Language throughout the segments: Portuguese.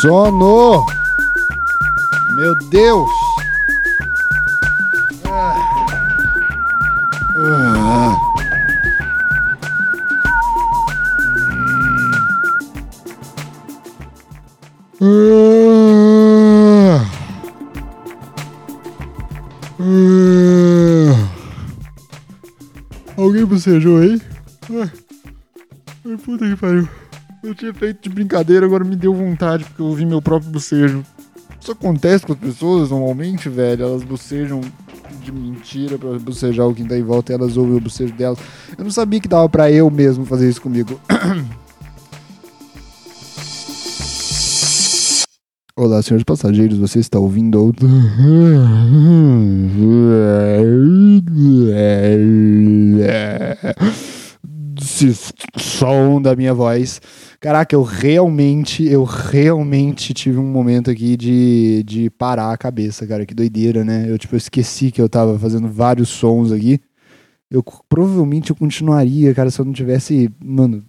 sono! Meu Deus! Ah. Ah. Ah. Ah. Alguém bocejou aí? Ai, puta que pariu. Eu tinha feito de brincadeira, agora me deu vontade porque eu ouvi meu próprio bocejo. Isso acontece com as pessoas normalmente, velho. Elas bocejam de mentira pra bocejar o que tá em volta e elas ouvem o bocejo delas. Eu não sabia que dava pra eu mesmo fazer isso comigo. Olá, senhores passageiros, você está ouvindo esse som da minha voz. Caraca, eu realmente, eu realmente tive um momento aqui de, de parar a cabeça, cara. Que doideira, né? Eu, tipo, esqueci que eu tava fazendo vários sons aqui. Eu provavelmente eu continuaria, cara, se eu não tivesse, mano,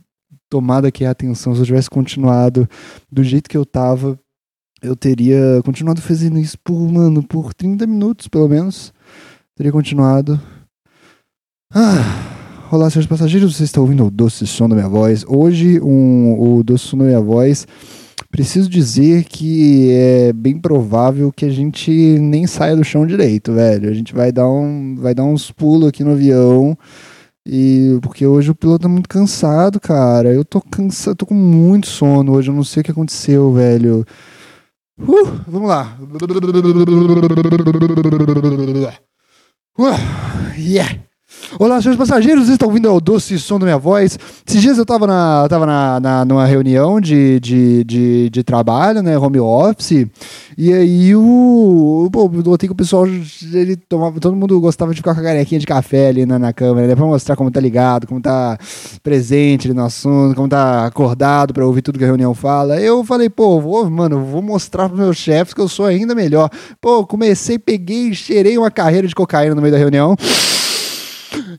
tomado aqui a atenção, se eu tivesse continuado do jeito que eu tava, eu teria continuado fazendo isso por, mano, por 30 minutos, pelo menos. Teria continuado. Ah. Olá, senhores passageiros, você está ouvindo o doce som da minha voz. Hoje, um, o doce som da minha voz, preciso dizer que é bem provável que a gente nem saia do chão direito, velho. A gente vai dar, um, vai dar uns pulos aqui no avião. E porque hoje o piloto tá muito cansado, cara. Eu tô cansado, tô com muito sono hoje. Eu não sei o que aconteceu, velho. Uh, vamos lá. Uh, yeah. Olá, senhores passageiros, vocês estão ouvindo o doce som da minha voz. Esses dias eu estava na, tava na, na, numa reunião de, de, de, de, trabalho, né, home office, e aí o, pô, notei que o pessoal, ele tomava, todo mundo gostava de ficar com a canequinha de café ali na, na câmera, né, pra mostrar como tá ligado, como tá presente ali no assunto, como tá acordado para ouvir tudo que a reunião fala. Eu falei, pô, vou, mano, vou mostrar pros meus chefes que eu sou ainda melhor. Pô, comecei, peguei, cheirei uma carreira de cocaína no meio da reunião.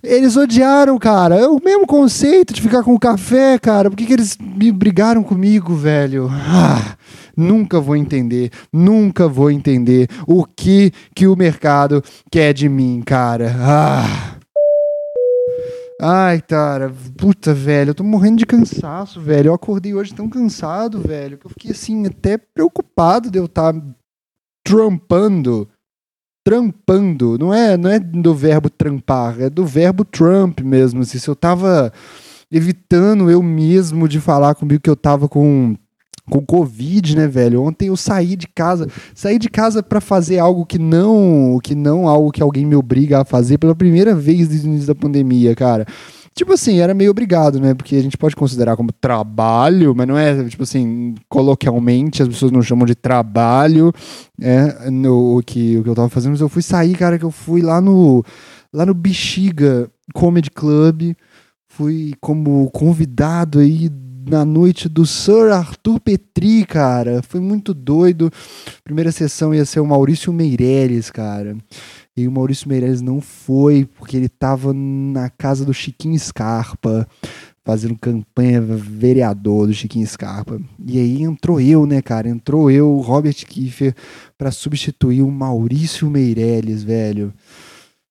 Eles odiaram, cara. É o mesmo conceito de ficar com o café, cara. Por que, que eles me brigaram comigo, velho? Ah, nunca vou entender. Nunca vou entender o que que o mercado quer de mim, cara. Ah. Ai, cara, puta, velho, eu tô morrendo de cansaço, velho. Eu acordei hoje tão cansado, velho, que eu fiquei assim, até preocupado de eu estar tá trampando trampando. Não é, não é do verbo trampar, é do verbo Trump mesmo. Assim, se eu tava evitando eu mesmo de falar comigo que eu tava com com Covid, né, velho? Ontem eu saí de casa, saí de casa para fazer algo que não, que não algo que alguém me obriga a fazer pela primeira vez desde o início da pandemia, cara. Tipo assim, era meio obrigado, né? Porque a gente pode considerar como trabalho, mas não é, tipo assim, coloquialmente, as pessoas não chamam de trabalho, é, no, o, que, o que eu tava fazendo, mas eu fui sair, cara, que eu fui lá no, lá no Bexiga Comedy Club, fui como convidado aí na noite do Sir Arthur Petri, cara. Foi muito doido. Primeira sessão ia ser o Maurício Meirelles, cara. E o Maurício Meirelles não foi, porque ele estava na casa do Chiquinho Scarpa, fazendo campanha vereador do Chiquinho Scarpa. E aí entrou eu, né, cara? Entrou eu, Robert Kiefer, para substituir o Maurício Meirelles, velho.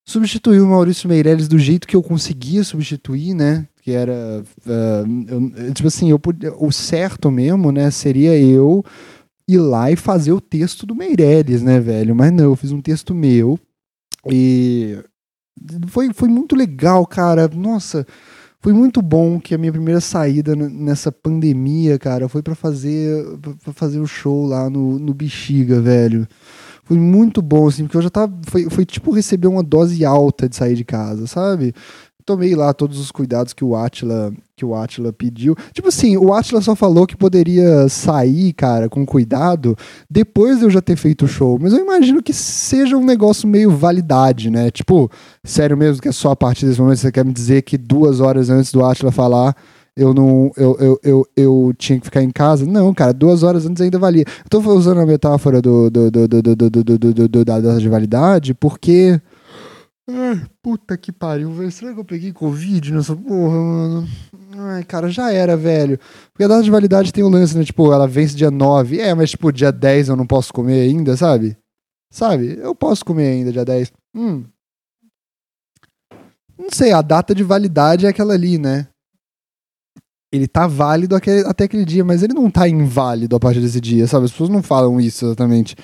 Substituir o Maurício Meirelles do jeito que eu conseguia substituir, né? Que era. Uh, eu, tipo assim, eu o certo mesmo, né? Seria eu ir lá e fazer o texto do Meirelles, né, velho? Mas não, eu fiz um texto meu e foi, foi muito legal, cara. Nossa, foi muito bom que a minha primeira saída nessa pandemia, cara, foi para fazer para fazer o show lá no, no Bexiga, velho. Foi muito bom, assim, porque eu já tava. Foi, foi tipo receber uma dose alta de sair de casa, sabe? Tomei lá todos os cuidados que o Atila que o Atila pediu. Tipo assim, o Atila só falou que poderia sair, cara, com cuidado depois de eu já ter feito o show. Mas eu imagino que seja um negócio meio validade, né? Tipo, sério mesmo que é só a partir desse momento você quer me dizer que duas horas antes do Atila falar eu não eu, eu, eu, eu tinha que ficar em casa. Não, cara, duas horas antes ainda valia. Tô usando a metáfora do, do, do, do, do, do, do, do, do da data de validade porque Ai, puta que pariu, velho. Será que eu peguei Covid nessa porra, mano? Ai, cara, já era, velho. Porque a data de validade tem o lance, né? Tipo, ela vence dia 9. É, mas tipo, dia 10 eu não posso comer ainda, sabe? Sabe? Eu posso comer ainda dia 10. Hum. Não sei, a data de validade é aquela ali, né? Ele tá válido até aquele dia, mas ele não tá inválido a partir desse dia, sabe? As pessoas não falam isso exatamente.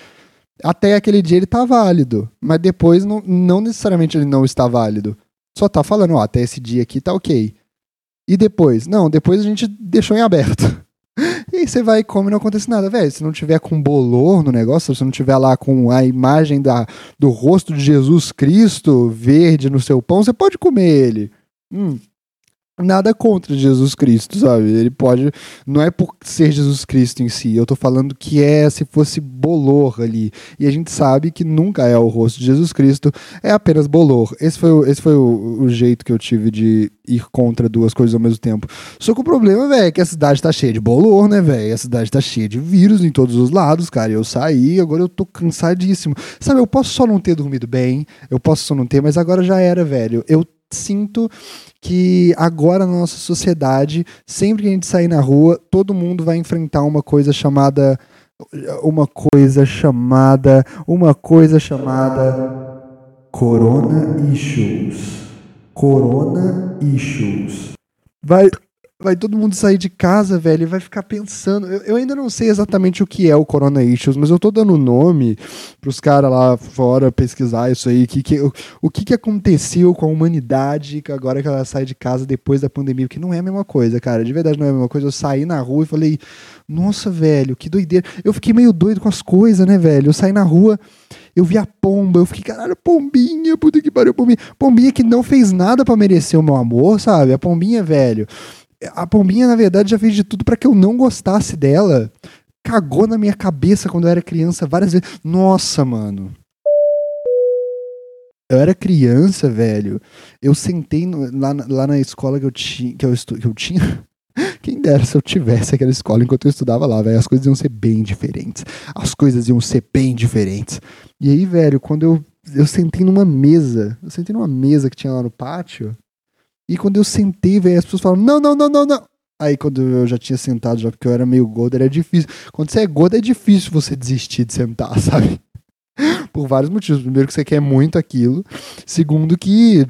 Até aquele dia ele tá válido, mas depois não, não necessariamente ele não está válido. Só tá falando, ó, até esse dia aqui tá ok. E depois? Não, depois a gente deixou em aberto. E aí você vai e come e não acontece nada, velho. Se não tiver com bolor no negócio, se não tiver lá com a imagem da, do rosto de Jesus Cristo verde no seu pão, você pode comer ele. Hum, nada contra Jesus Cristo, sabe? Ele pode. Não é por ser Jesus Cristo em si. Eu tô falando que é se fosse bolor ali. E a gente sabe que nunca é o rosto de Jesus Cristo, é apenas bolor. Esse foi, o, esse foi o, o jeito que eu tive de ir contra duas coisas ao mesmo tempo. Só que o problema, velho, é que a cidade tá cheia de bolor, né, velho? A cidade tá cheia de vírus em todos os lados, cara. Eu saí, agora eu tô cansadíssimo. Sabe, eu posso só não ter dormido bem, eu posso só não ter, mas agora já era, velho. Eu sinto que agora na nossa sociedade, sempre que a gente sair na rua, todo mundo vai enfrentar uma coisa chamada uma coisa chamada uma coisa chamada corona issues. Corona issues. Vai vai todo mundo sair de casa, velho, e vai ficar pensando. Eu, eu, ainda não sei exatamente o que é o Corona Issues, mas eu tô dando nome pros caras lá fora pesquisar isso aí. Que, que, o, o que, que aconteceu com a humanidade agora que ela sai de casa depois da pandemia? Porque não é a mesma coisa, cara. De verdade não é a mesma coisa. Eu saí na rua e falei, nossa, velho, que doideira. Eu fiquei meio doido com as coisas, né, velho? Eu saí na rua eu vi a pomba, eu fiquei, caralho, pombinha, puta que pariu, pombinha. Pombinha que não fez nada para merecer o meu amor, sabe? A pombinha, velho a Pombinha, na verdade, já fez de tudo para que eu não gostasse dela. Cagou na minha cabeça quando eu era criança várias vezes. Nossa, mano. Eu era criança, velho. Eu sentei no, lá, lá na escola que eu, ti, que, eu estu, que eu tinha. Quem dera se eu tivesse aquela escola enquanto eu estudava lá, velho. As coisas iam ser bem diferentes. As coisas iam ser bem diferentes. E aí, velho, quando eu, eu sentei numa mesa, eu sentei numa mesa que tinha lá no pátio, e quando eu sentei, velho, as pessoas falam: não, não, não, não, não. Aí quando eu já tinha sentado, já porque eu era meio gordo, era difícil. Quando você é gordo, é difícil você desistir de sentar, sabe? Por vários motivos. Primeiro que você quer muito aquilo. Segundo que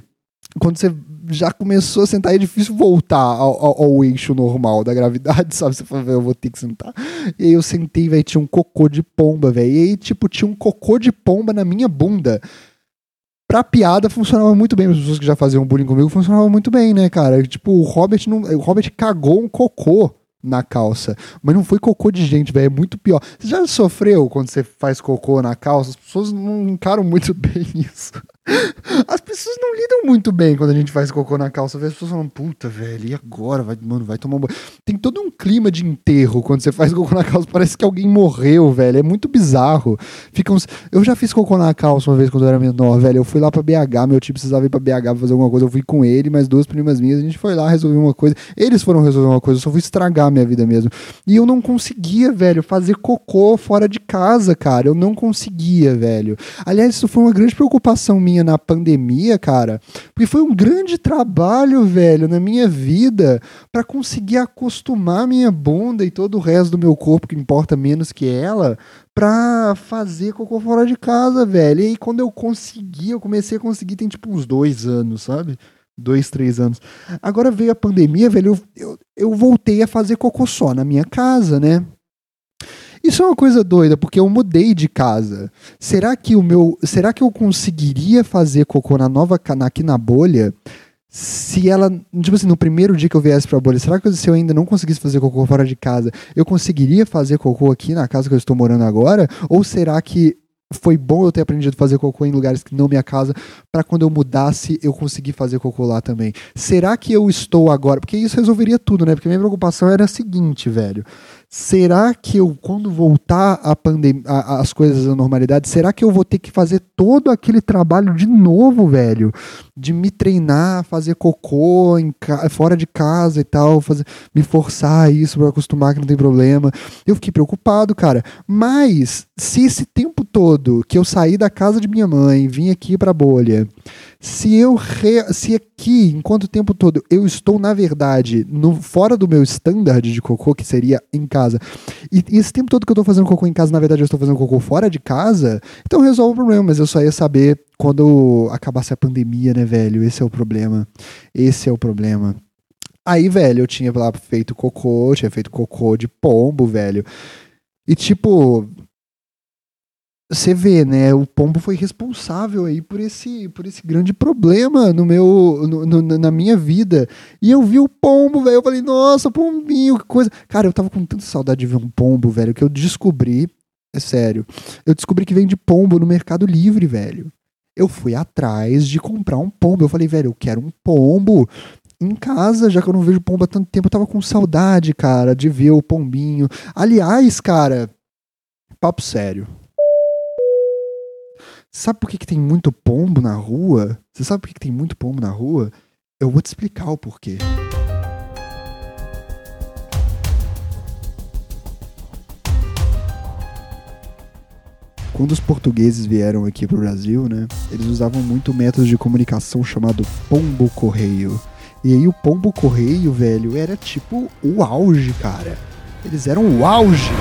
quando você já começou a sentar, é difícil voltar ao, ao, ao eixo normal da gravidade, sabe? Você fala, eu vou ter que sentar. E aí eu sentei, velho, tinha um cocô de pomba, velho. E aí, tipo, tinha um cocô de pomba na minha bunda pra piada funcionava muito bem. As pessoas que já faziam bullying comigo funcionava muito bem, né, cara? Tipo, o Robert não. O Robert cagou um cocô na calça. Mas não foi cocô de gente, velho. É muito pior. Você já sofreu quando você faz cocô na calça? As pessoas não encaram muito bem isso. As pessoas não lidam muito bem quando a gente faz cocô na calça. As pessoas falam, puta, velho, e agora? Vai, mano, vai tomar um banho. Tem todo um clima de enterro quando você faz cocô na calça. Parece que alguém morreu, velho. É muito bizarro. Fica uns... Eu já fiz cocô na calça uma vez quando eu era menor, velho. Eu fui lá pra BH, meu tio precisava ir pra BH pra fazer alguma coisa. Eu fui com ele, mais duas primas minhas. A gente foi lá resolver uma coisa. Eles foram resolver uma coisa. Eu só fui estragar a minha vida mesmo. E eu não conseguia, velho, fazer cocô fora de casa, cara. Eu não conseguia, velho. Aliás, isso foi uma grande preocupação minha na pandemia, cara, porque foi um grande trabalho, velho, na minha vida para conseguir acostumar minha bunda e todo o resto do meu corpo que importa menos que ela pra fazer cocô fora de casa, velho. E aí quando eu consegui, eu comecei a conseguir tem tipo uns dois anos, sabe? Dois, três anos. Agora veio a pandemia, velho, eu, eu, eu voltei a fazer cocô só na minha casa, né? Isso é uma coisa doida, porque eu mudei de casa. Será que o meu, será que eu conseguiria fazer cocô na nova aqui na bolha? Se ela, tipo assim, no primeiro dia que eu viesse pra bolha, será que se eu ainda não conseguisse fazer cocô fora de casa, eu conseguiria fazer cocô aqui na casa que eu estou morando agora? Ou será que foi bom eu ter aprendido a fazer cocô em lugares que não minha casa, para quando eu mudasse eu conseguir fazer cocô lá também. Será que eu estou agora? Porque isso resolveria tudo, né? Porque minha preocupação era a seguinte, velho. Será que eu, quando voltar a pandemia, as coisas à normalidade, será que eu vou ter que fazer todo aquele trabalho de novo, velho? De me treinar, fazer cocô em, fora de casa e tal, fazer, me forçar a isso para acostumar que não tem problema. Eu fiquei preocupado, cara. Mas se esse tempo todo que eu saí da casa de minha mãe, vim aqui pra bolha, se eu re... se aqui, enquanto o tempo todo eu estou, na verdade, no... fora do meu standard de cocô, que seria em casa, e, e esse tempo todo que eu tô fazendo cocô em casa, na verdade, eu estou fazendo cocô fora de casa, então resolve o problema, mas eu só ia saber quando acabasse a pandemia, né, velho? Esse é o problema. Esse é o problema. Aí, velho, eu tinha lá feito cocô, tinha feito cocô de pombo, velho. E tipo, você vê, né? O pombo foi responsável aí por esse, por esse grande problema no meu, no, no, na minha vida. E eu vi o pombo, velho. Eu falei, nossa, pombinho, que coisa. Cara, eu tava com tanta saudade de ver um pombo, velho, que eu descobri. É sério. Eu descobri que vende pombo no Mercado Livre, velho. Eu fui atrás de comprar um pombo. Eu falei, velho, eu quero um pombo em casa, já que eu não vejo pombo há tanto tempo. Eu tava com saudade, cara, de ver o pombinho. Aliás, cara, papo sério Sabe por que, que tem muito pombo na rua? Você sabe por que, que tem muito pombo na rua? Eu vou te explicar o porquê. Quando os portugueses vieram aqui para o Brasil, né, eles usavam muito método de comunicação chamado pombo correio. E aí o pombo correio, velho, era tipo o auge, cara. Eles eram o auge.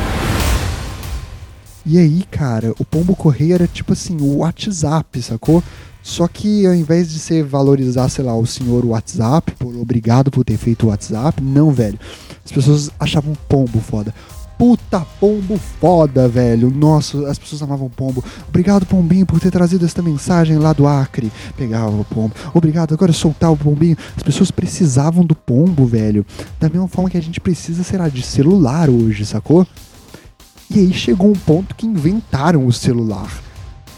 E aí, cara, o pombo correio era tipo assim, o WhatsApp, sacou? Só que ao invés de você valorizar, sei lá, o senhor WhatsApp, por obrigado por ter feito o WhatsApp, não, velho. As pessoas achavam pombo foda. Puta pombo foda, velho. Nossa, as pessoas amavam pombo. Obrigado, pombinho, por ter trazido esta mensagem lá do Acre. Pegava o pombo. Obrigado, agora soltar o pombinho. As pessoas precisavam do pombo, velho. Da mesma forma que a gente precisa, sei lá, de celular hoje, sacou? E aí chegou um ponto que inventaram o celular.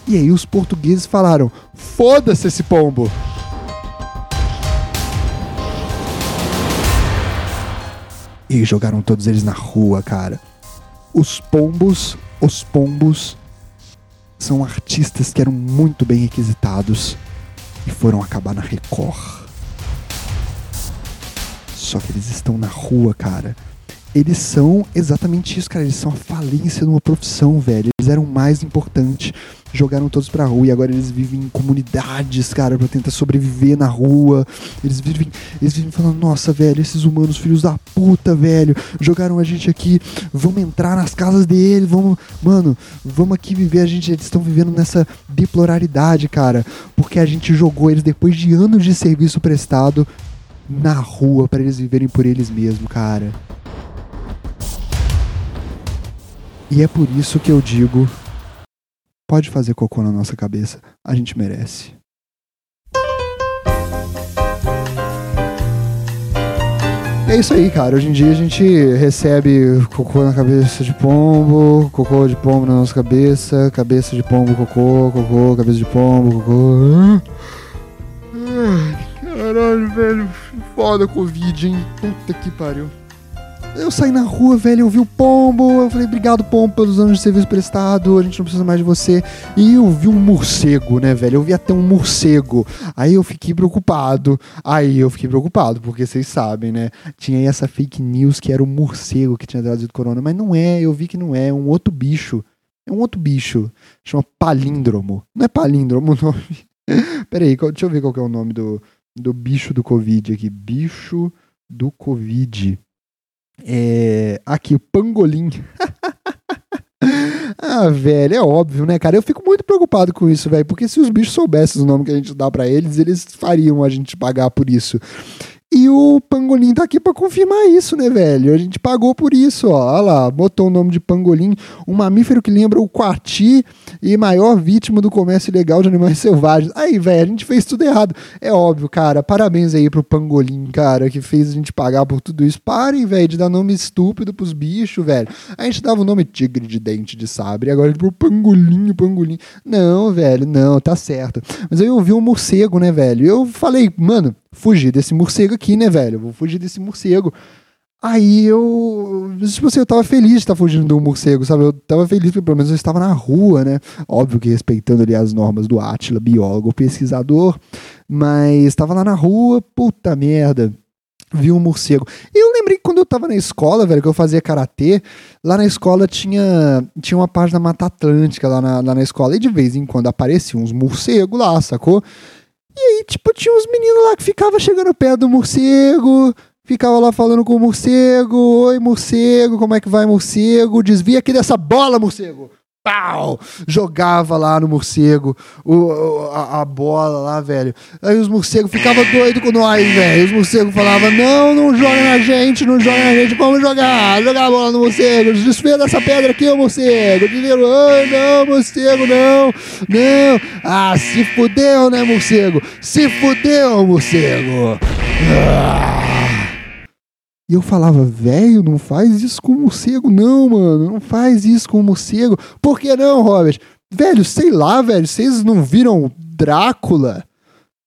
E aí os portugueses falaram: foda-se esse pombo! E jogaram todos eles na rua, cara. Os pombos, os pombos são artistas que eram muito bem requisitados e foram acabar na Record. Só que eles estão na rua, cara eles são exatamente isso, cara. Eles são a falência de uma profissão, velho. Eles eram mais importantes, jogaram todos pra rua e agora eles vivem em comunidades, cara, pra tentar sobreviver na rua. Eles vivem, eles vivem falando, nossa, velho, esses humanos, filhos da puta, velho, jogaram a gente aqui, vamos entrar nas casas deles, vamos, mano, vamos aqui viver. A gente, eles estão vivendo nessa deploralidade, cara, porque a gente jogou eles depois de anos de serviço prestado na rua para eles viverem por eles mesmos, cara. E é por isso que eu digo: pode fazer cocô na nossa cabeça, a gente merece. É isso aí, cara. Hoje em dia a gente recebe cocô na cabeça de pombo, cocô de pombo na nossa cabeça, cabeça de pombo, cocô, cocô, cabeça de pombo, cocô. Caralho, velho. Foda Covid, hein? Puta que pariu. Eu saí na rua, velho, eu vi o pombo, eu falei, obrigado, pombo, pelos anos de serviço prestado, a gente não precisa mais de você. E eu vi um morcego, né, velho? Eu vi até um morcego. Aí eu fiquei preocupado. Aí eu fiquei preocupado, porque vocês sabem, né? Tinha aí essa fake news que era o morcego que tinha trazido corona, mas não é, eu vi que não é, é um outro bicho. É um outro bicho. Chama palíndromo. Não é palíndromo o nome. Peraí, deixa eu ver qual é o nome do, do bicho do Covid aqui. Bicho do Covid. É, aqui, o pangolim. ah, velho, é óbvio, né, cara? Eu fico muito preocupado com isso, velho, porque se os bichos soubessem o nome que a gente dá para eles, eles fariam a gente pagar por isso. E o Pangolim tá aqui para confirmar isso, né, velho? A gente pagou por isso, ó. Olha lá, botou o nome de Pangolim, um mamífero que lembra o coati e maior vítima do comércio ilegal de animais selvagens. Aí, velho, a gente fez tudo errado. É óbvio, cara. Parabéns aí pro Pangolim, cara, que fez a gente pagar por tudo isso. Parem, velho, de dar nome estúpido pros bichos, velho. A gente dava o nome tigre de dente de sabre, agora tipo Pangolim, Pangolim. Não, velho, não, tá certo. Mas aí eu vi um morcego, né, velho? Eu falei, mano, fugir desse morcego aqui, né, velho? vou fugir desse morcego. Aí eu. Tipo assim, eu tava feliz de estar fugindo do morcego, sabe? Eu tava feliz porque pelo menos eu estava na rua, né? Óbvio que respeitando ali as normas do Atila, biólogo, pesquisador. Mas estava lá na rua, puta merda. vi um morcego. E eu lembrei que quando eu tava na escola, velho, que eu fazia karatê, lá na escola tinha, tinha uma página Mata Atlântica lá na, lá na escola, e de vez em quando apareciam uns morcegos lá, sacou? E aí, tipo, tinha uns meninos lá que ficavam chegando perto do morcego, ficava lá falando com o morcego, oi morcego, como é que vai morcego? Desvia aqui dessa bola, morcego! Pau, jogava lá no morcego o, a, a, bola lá, velho. Aí os morcegos ficavam doidos com nós, velho. Os morcegos falavam: não, não joga na gente, não joga na gente, vamos jogar, jogar a bola no morcego. Desfia dessa pedra aqui, ô morcego. Dinheiro, ai, não, morcego, não, não. Ah, se fudeu, né, morcego? Se fudeu, morcego. Ah. E eu falava, velho, não faz isso com o morcego, não, mano. Não faz isso com o morcego. Por que não, Robert? Velho, sei lá, velho. Vocês não viram Drácula?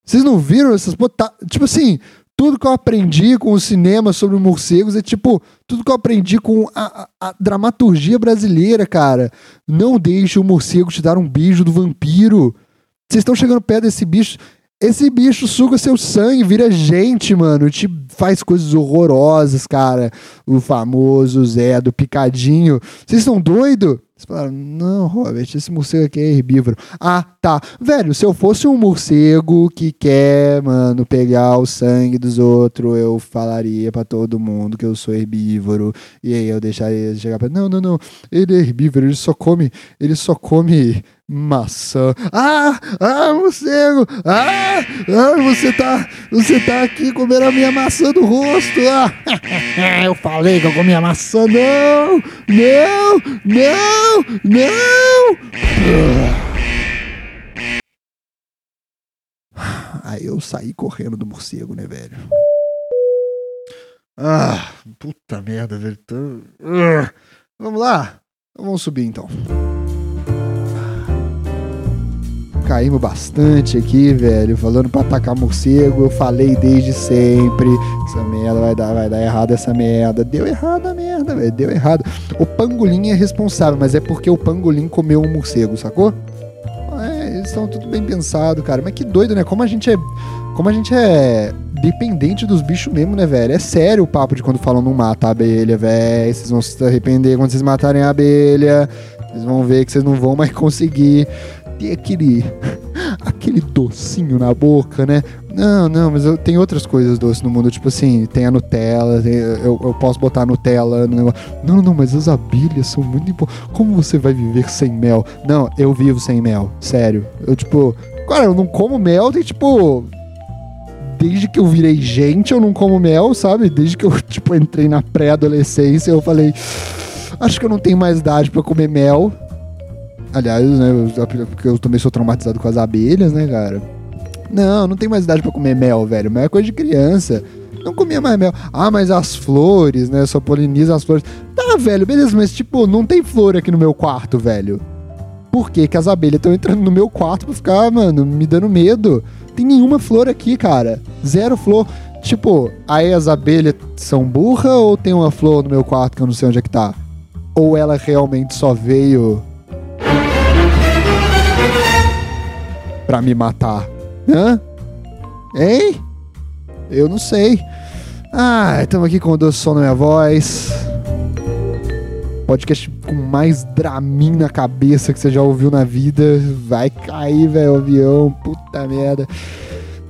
Vocês não viram essas. Tá, tipo assim, tudo que eu aprendi com o cinema sobre morcegos é tipo. Tudo que eu aprendi com a, a, a dramaturgia brasileira, cara. Não deixe o morcego te dar um beijo do vampiro. Vocês estão chegando perto desse bicho. Esse bicho suga seu sangue, vira gente, mano. Te faz coisas horrorosas, cara. O famoso Zé do Picadinho. Vocês estão doidos? Vocês falaram, não, Robert, esse morcego aqui é herbívoro. Ah, tá. Velho, se eu fosse um morcego que quer, mano, pegar o sangue dos outros, eu falaria para todo mundo que eu sou herbívoro. E aí eu deixaria chegar pra. Não, não, não. Ele é herbívoro, ele só come. Ele só come maçã. Ah, ah, morcego! Ah, ah, você tá, você tá aqui comendo a minha maçã do rosto. Ah, eu falei que eu comia maçã. Não, não, não, não. Aí eu saí correndo do morcego, né, velho? Ah, puta merda, velho. Ah, vamos lá? Vamos subir então caímos bastante aqui, velho, falando pra atacar morcego. Eu falei desde sempre. Essa merda vai dar, vai dar errado essa merda. Deu errado a merda, velho. Deu errado. O pangolim é responsável, mas é porque o pangolim comeu um morcego, sacou? É, eles estão tudo bem pensado, cara. Mas que doido, né? Como a gente é. Como a gente é dependente dos bichos mesmo, né, velho? É sério o papo de quando falam não mata a abelha, velho. Vocês vão se arrepender quando vocês matarem a abelha. Vocês vão ver que vocês não vão mais conseguir ter aquele aquele docinho na boca, né? Não, não, mas eu, tem outras coisas doces no mundo, tipo assim, tem a Nutella, tem, eu, eu posso botar Nutella no negócio. Não, não, mas as abelhas são muito importantes. Como você vai viver sem mel? Não, eu vivo sem mel, sério. Eu, tipo, cara, eu não como mel, tem tipo. Desde que eu virei gente, eu não como mel, sabe? Desde que eu, tipo, entrei na pré-adolescência, eu falei. Acho que eu não tenho mais idade para comer mel. Aliás, né, porque eu também sou traumatizado com as abelhas, né, cara? Não, não tem mais idade para comer mel, velho. Mel é coisa de criança. Não comia mais mel. Ah, mas as flores, né? Só poliniza as flores. Tá, velho, beleza, mas tipo, não tem flor aqui no meu quarto, velho. Por que, que as abelhas estão entrando no meu quarto pra ficar, mano, me dando medo? Tem nenhuma flor aqui, cara. Zero flor. Tipo, aí as abelhas são burras ou tem uma flor no meu quarto que eu não sei onde é que tá? Ou ela realmente só veio para me matar. Hã? Hein? Eu não sei. Ah, estamos aqui com o Doce Som na Minha Voz. Podcast com mais Dramin na cabeça que você já ouviu na vida. Vai cair, velho, avião. Puta merda.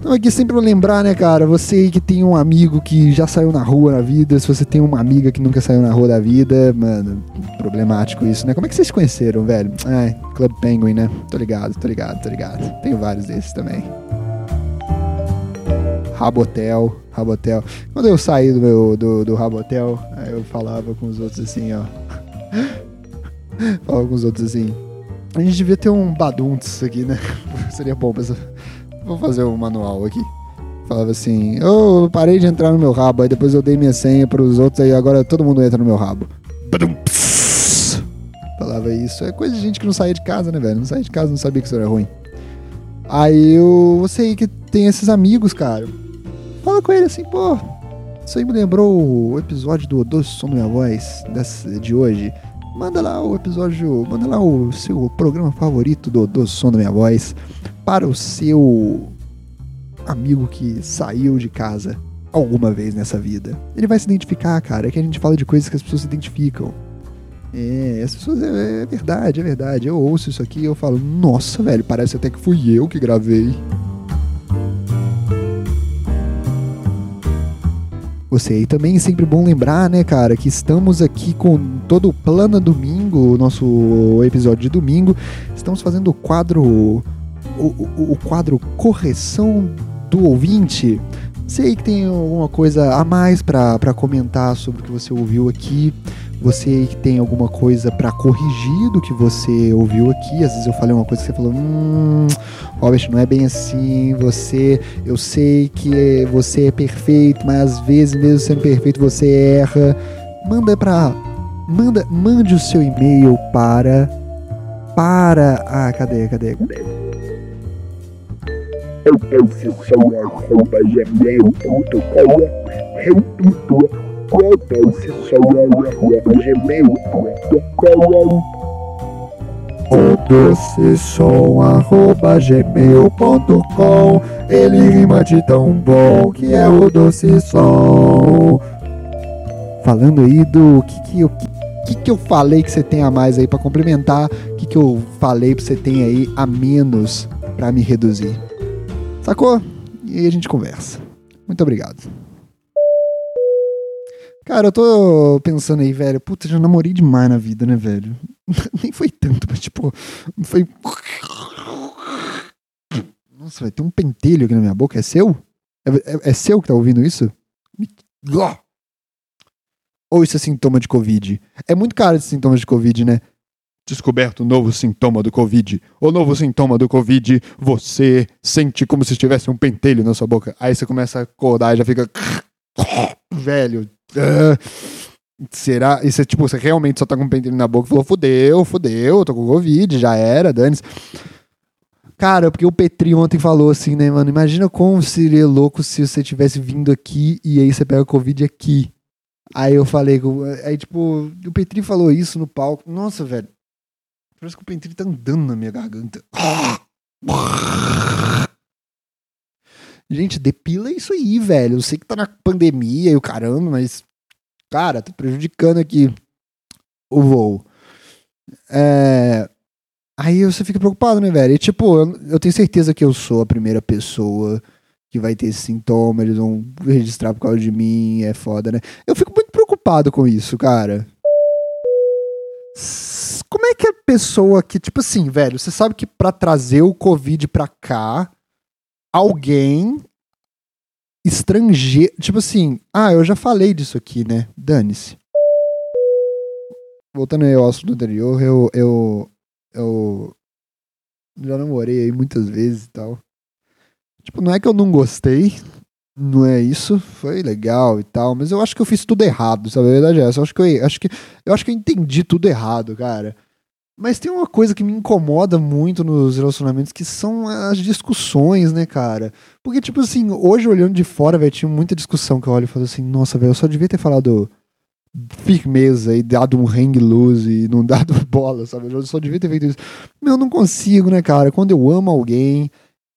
Então aqui sempre pra lembrar, né, cara? Você que tem um amigo que já saiu na rua na vida, se você tem uma amiga que nunca saiu na rua da vida, mano, problemático isso, né? Como é que vocês se conheceram, velho? Ai, Club Penguin, né? Tô ligado, tô ligado, tô ligado. Tenho vários desses também. Rabotel, Rabotel. Quando eu saí do meu do, do Rabotel, eu falava com os outros assim, ó. falava com os outros assim. A gente devia ter um badunts aqui, né? Seria bom pra essa Vou fazer o manual aqui. Falava assim, eu parei de entrar no meu rabo, aí depois eu dei minha senha pros outros, aí agora todo mundo entra no meu rabo. Falava isso. É coisa de gente que não saía de casa, né, velho? Não saía de casa, não sabia que isso era ruim. Aí eu, você que tem esses amigos, cara, fala com ele assim, pô, isso aí me lembrou o episódio do Doce Som da Minha Voz de hoje. Manda lá o episódio, manda lá o seu programa favorito do Doce Som da Minha Voz para o seu amigo que saiu de casa alguma vez nessa vida. Ele vai se identificar, cara. É que a gente fala de coisas que as pessoas se identificam. É, as pessoas. É, é verdade, é verdade. Eu ouço isso aqui e eu falo, nossa, velho, parece até que fui eu que gravei. você. E também é sempre bom lembrar, né, cara, que estamos aqui com todo o Plano Domingo, o nosso episódio de domingo. Estamos fazendo o quadro. O, o, quadro Correção do Ouvinte. Sei que tem alguma coisa a mais para comentar sobre o que você ouviu aqui. Você que tem alguma coisa para corrigir do que você ouviu aqui. Às vezes eu falei uma coisa que você falou, hum, Robert, não é bem assim. Você, eu sei que você é perfeito, mas às vezes mesmo sendo perfeito você erra. Manda para manda, mande o seu e-mail para para ah, cadê, cadê? cadê? Doce som arroba gmail.com Ele rima de tão bom que é o doce som. Falando aí do que que eu, que, que, que eu falei que você tem a mais aí para complementar? Que que eu falei pra você tem aí a menos para me reduzir Sacou? E aí a gente conversa Muito obrigado Cara, eu tô pensando aí, velho. Puta, já namorei demais na vida, né, velho? Nem foi tanto, mas tipo, foi. Nossa, vai ter um pentelho aqui na minha boca. É seu? É, é, é seu que tá ouvindo isso? Ou isso é sintoma de Covid? É muito caro esse sintoma de Covid, né? Descoberto novo sintoma do Covid. O novo sintoma do Covid, você sente como se tivesse um pentelho na sua boca. Aí você começa a acordar e já fica. Velho, Uh, será? Isso é tipo, você realmente só tá com um pentelho na boca e falou: fudeu, fudeu, tô com Covid, já era, dane -se. Cara, porque o Petri ontem falou assim, né, mano? Imagina como seria louco se você tivesse vindo aqui e aí você pega Covid aqui. Aí eu falei, aí tipo, o Petri falou isso no palco. Nossa, velho. Parece que o Petri tá andando na minha garganta. Gente, depila isso aí, velho. Eu sei que tá na pandemia e o caramba, mas. Cara, tá prejudicando aqui o voo. É... Aí você fica preocupado, né, velho? E tipo, eu, eu, tenho certeza que eu sou a primeira pessoa que vai ter esse sintoma, eles vão registrar por causa de mim, é foda, né? Eu fico muito preocupado com isso, cara. Como é que a pessoa que, tipo assim, velho, você sabe que para trazer o Covid pra cá alguém estrangeiro. Tipo assim, ah, eu já falei disso aqui, né? Dane-se. Voltando aí ao assunto anterior, eu, eu, eu já namorei aí muitas vezes e tal. Tipo, não é que eu não gostei, não é isso, foi legal e tal, mas eu acho que eu fiz tudo errado, sabe? A verdade é essa. Eu acho que eu, acho que, eu acho que eu entendi tudo errado, cara. Mas tem uma coisa que me incomoda muito nos relacionamentos que são as discussões, né, cara? Porque, tipo assim, hoje olhando de fora, velho, tinha muita discussão que eu olho e falo assim, nossa, velho, eu só devia ter falado firmeza e dado um hang loose e não dado bola, sabe? Eu só devia ter feito isso. Meu, eu não consigo, né, cara? Quando eu amo alguém,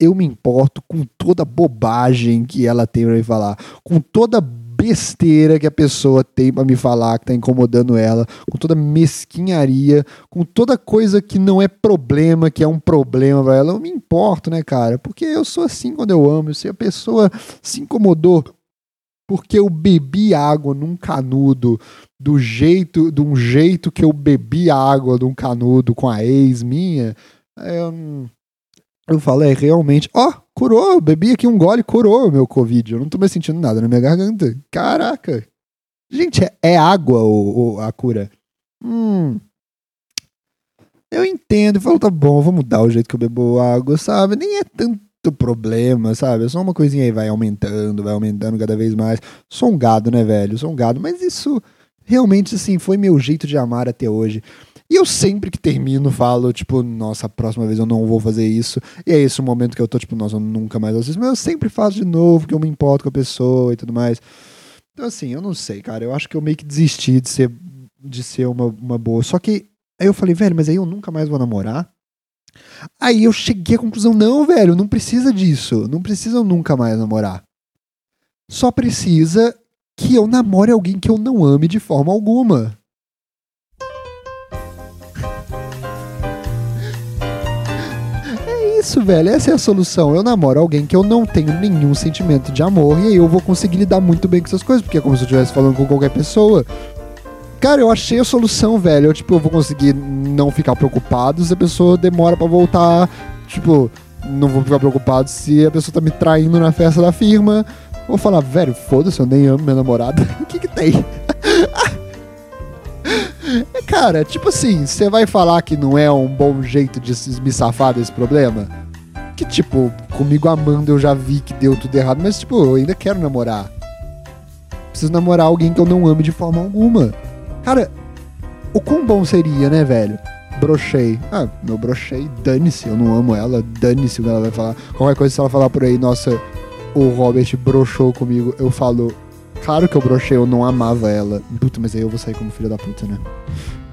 eu me importo com toda bobagem que ela tem pra me falar, com toda besteira que a pessoa tem para me falar que tá incomodando ela, com toda mesquinharia, com toda coisa que não é problema, que é um problema para ela. Eu me importo, né, cara? Porque eu sou assim quando eu amo. Se a pessoa se incomodou porque eu bebi água num canudo do jeito, de um jeito que eu bebi água de um canudo com a ex minha, eu, eu falei, realmente, ó, oh, curou, bebi aqui um gole, curou o meu Covid. Eu não tô mais sentindo nada na minha garganta. Caraca. Gente, é, é água o, a cura. Hum. Eu entendo. Falo, tá bom, vou mudar o jeito que eu bebo água, sabe? Nem é tanto problema, sabe? É só uma coisinha aí, vai aumentando, vai aumentando cada vez mais. Sou um gado, né, velho? Sou um gado, mas isso realmente, assim, foi meu jeito de amar até hoje. E eu sempre que termino falo, tipo, nossa, a próxima vez eu não vou fazer isso. E é esse o momento que eu tô, tipo, nossa, eu nunca mais faço isso. Mas eu sempre faço de novo, que eu me importo com a pessoa e tudo mais. Então, assim, eu não sei, cara. Eu acho que eu meio que desisti de ser, de ser uma, uma boa. Só que aí eu falei, velho, mas aí eu nunca mais vou namorar. Aí eu cheguei à conclusão, não, velho, não precisa disso. Não precisa nunca mais namorar. só precisa que eu namore alguém que eu não ame de forma alguma. Isso, velho. Essa é a solução. Eu namoro alguém que eu não tenho nenhum sentimento de amor e aí eu vou conseguir lidar muito bem com essas coisas, porque é como se eu estivesse falando com qualquer pessoa. Cara, eu achei a solução, velho. Eu, tipo, eu vou conseguir não ficar preocupado se a pessoa demora para voltar. Tipo, não vou ficar preocupado se a pessoa tá me traindo na festa da firma. Vou falar, velho, foda-se, eu nem amo minha namorada. O que que tem? Cara, tipo assim, você vai falar que não é um bom jeito de me safar desse problema? Que, tipo, comigo amando eu já vi que deu tudo errado, mas, tipo, eu ainda quero namorar. Preciso namorar alguém que eu não ame de forma alguma. Cara, o quão bom seria, né, velho? Brochei. Ah, meu brochei, dane-se, eu não amo ela, dane-se o que ela vai falar. Qualquer coisa, se ela falar por aí, nossa, o Robert brochou comigo, eu falo, claro que eu brochei, eu não amava ela. Puta, mas aí eu vou sair como filho da puta, né?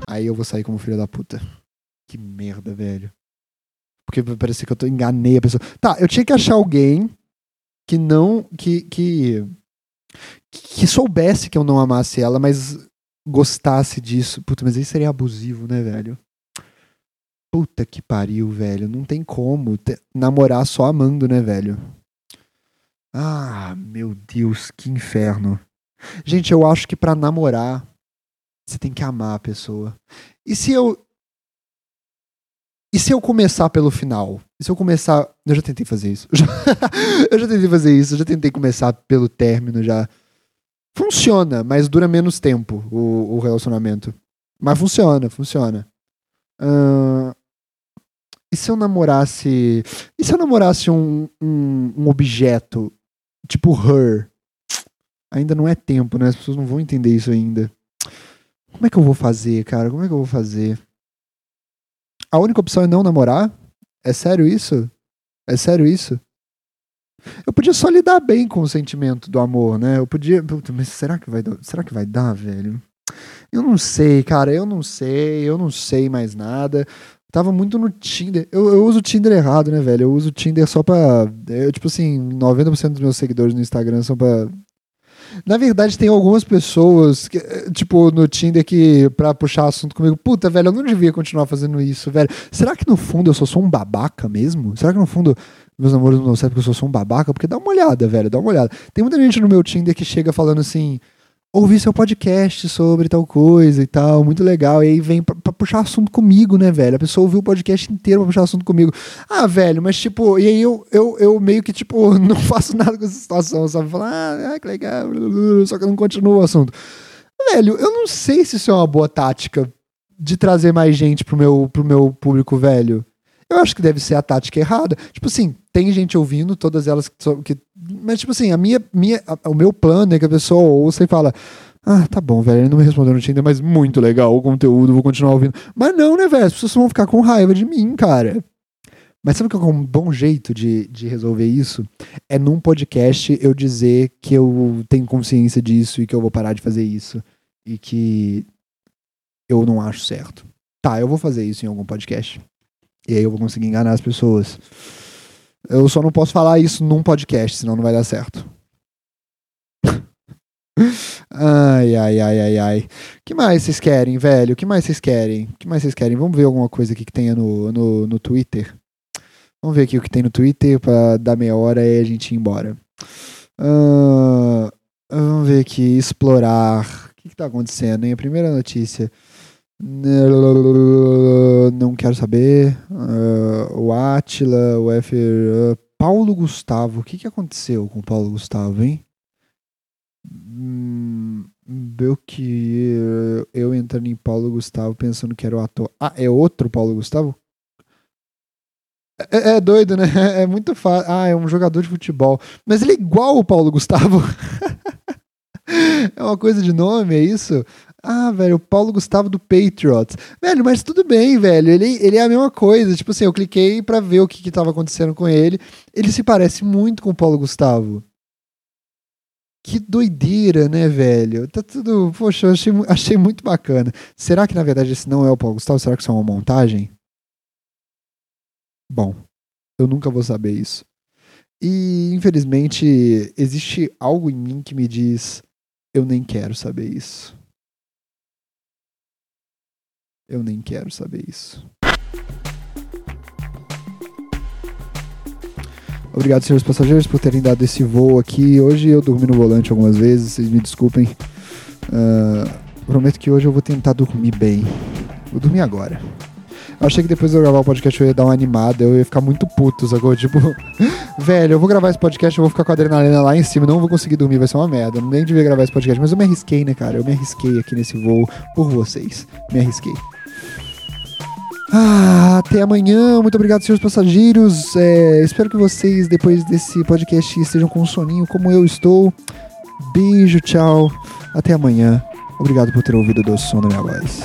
Aí eu vou sair como filho da puta. Que merda, velho. Porque vai parecer que eu enganei a pessoa. Tá, eu tinha que achar alguém que não. que. que, que soubesse que eu não amasse ela, mas gostasse disso. Puta, mas aí seria abusivo, né, velho? Puta que pariu, velho. Não tem como namorar só amando, né, velho? Ah, meu Deus, que inferno. Gente, eu acho que pra namorar, você tem que amar a pessoa. E se eu. E se eu começar pelo final? E se eu começar. Eu já tentei fazer isso. eu já tentei fazer isso. Eu já tentei começar pelo término já. Funciona, mas dura menos tempo o, o relacionamento. Mas funciona, funciona. Ahn, e se eu namorasse. E se eu namorasse um, um, um objeto tipo her? Ainda não é tempo, né? As pessoas não vão entender isso ainda. Como é que eu vou fazer, cara? Como é que eu vou fazer? A única opção é não namorar? É sério isso? É sério isso? Eu podia só lidar bem com o sentimento do amor, né? Eu podia. Mas será que vai? Será que vai dar, velho? Eu não sei, cara. Eu não sei. Eu não sei mais nada. Tava muito no Tinder. Eu, eu uso o Tinder errado, né, velho? Eu uso o Tinder só pra. Eu, tipo assim, 90% dos meus seguidores no Instagram são pra. Na verdade, tem algumas pessoas, que, eh, tipo, no Tinder que, pra puxar assunto comigo, puta, velho, eu não devia continuar fazendo isso, velho. Será que no fundo eu só sou um babaca mesmo? Será que no fundo meus namoros não sabem que eu só sou um babaca? Porque dá uma olhada, velho, dá uma olhada. Tem muita gente no meu Tinder que chega falando assim: ouvi seu podcast sobre tal coisa e tal, muito legal. E aí vem pra, pra puxar assunto comigo, né, velho? A pessoa ouviu o podcast inteiro pra puxar assunto comigo. Ah, velho, mas tipo, e aí eu, eu, eu meio que, tipo, não faço nada com essa situação, sabe? Falar, ah, ah, que legal, só que eu não continuo o assunto. Velho, eu não sei se isso é uma boa tática de trazer mais gente pro meu, pro meu público velho. Eu acho que deve ser a tática errada. Tipo assim, tem gente ouvindo, todas elas que. que mas, tipo assim, a minha, minha, a- o meu plano é que a pessoa ouça e fala. Ah, tá bom, velho. Ele não me respondeu no Tinder, mas muito legal o conteúdo, vou continuar ouvindo. Mas não, né, velho? As pessoas vão ficar com raiva de mim, cara. Mas sabe qual é um bom jeito de, de resolver isso? É num podcast eu dizer que eu tenho consciência disso e que eu vou parar de fazer isso. E que eu não acho certo. Tá, eu vou fazer isso em algum podcast. E aí eu vou conseguir enganar as pessoas. Eu só não posso falar isso num podcast, senão não vai dar certo. ai, ai, ai, ai, ai. O que mais vocês querem, velho? O que mais vocês querem? O que mais vocês querem? Vamos ver alguma coisa aqui que tenha no, no, no Twitter. Vamos ver aqui o que tem no Twitter pra dar meia hora e a gente ir embora. Ah, vamos ver aqui. Explorar. O que, que tá acontecendo, hein? A primeira notícia. Não quero saber. Ah, o Atila, o F. ah, Paulo Gustavo. O que, que aconteceu com o Paulo Gustavo, hein? Hum, que eu entrando em Paulo Gustavo pensando que era o ator. Ah, é outro Paulo Gustavo? É, é doido, né? É muito fácil. Ah, é um jogador de futebol. Mas ele é igual o Paulo Gustavo. é uma coisa de nome, é isso? Ah, velho, o Paulo Gustavo do Patriots. Velho, mas tudo bem, velho. Ele, ele é a mesma coisa. Tipo assim, eu cliquei pra ver o que, que tava acontecendo com ele. Ele se parece muito com o Paulo Gustavo. Que doideira, né, velho? Tá tudo. Poxa, eu achei, achei muito bacana. Será que na verdade esse não é o Paulo Gustavo? Será que isso é uma montagem? Bom, eu nunca vou saber isso. E, infelizmente, existe algo em mim que me diz: eu nem quero saber isso. Eu nem quero saber isso. Obrigado, senhores passageiros, por terem dado esse voo aqui. Hoje eu dormi no volante algumas vezes, vocês me desculpem. Ah, prometo que hoje eu vou tentar dormir bem. Vou dormir agora. Eu achei que depois de eu gravar o podcast eu ia dar uma animada, eu ia ficar muito puto, sacou? Tipo, velho, eu vou gravar esse podcast, eu vou ficar com a adrenalina lá em cima, não vou conseguir dormir, vai ser uma merda. Eu nem devia gravar esse podcast, mas eu me arrisquei, né, cara? Eu me arrisquei aqui nesse voo por vocês. Me arrisquei. Ah, até amanhã. Muito obrigado, senhores passageiros. É, espero que vocês, depois desse podcast, estejam com um soninho como eu estou. Beijo, tchau. Até amanhã. Obrigado por ter ouvido o doce som da minha voz.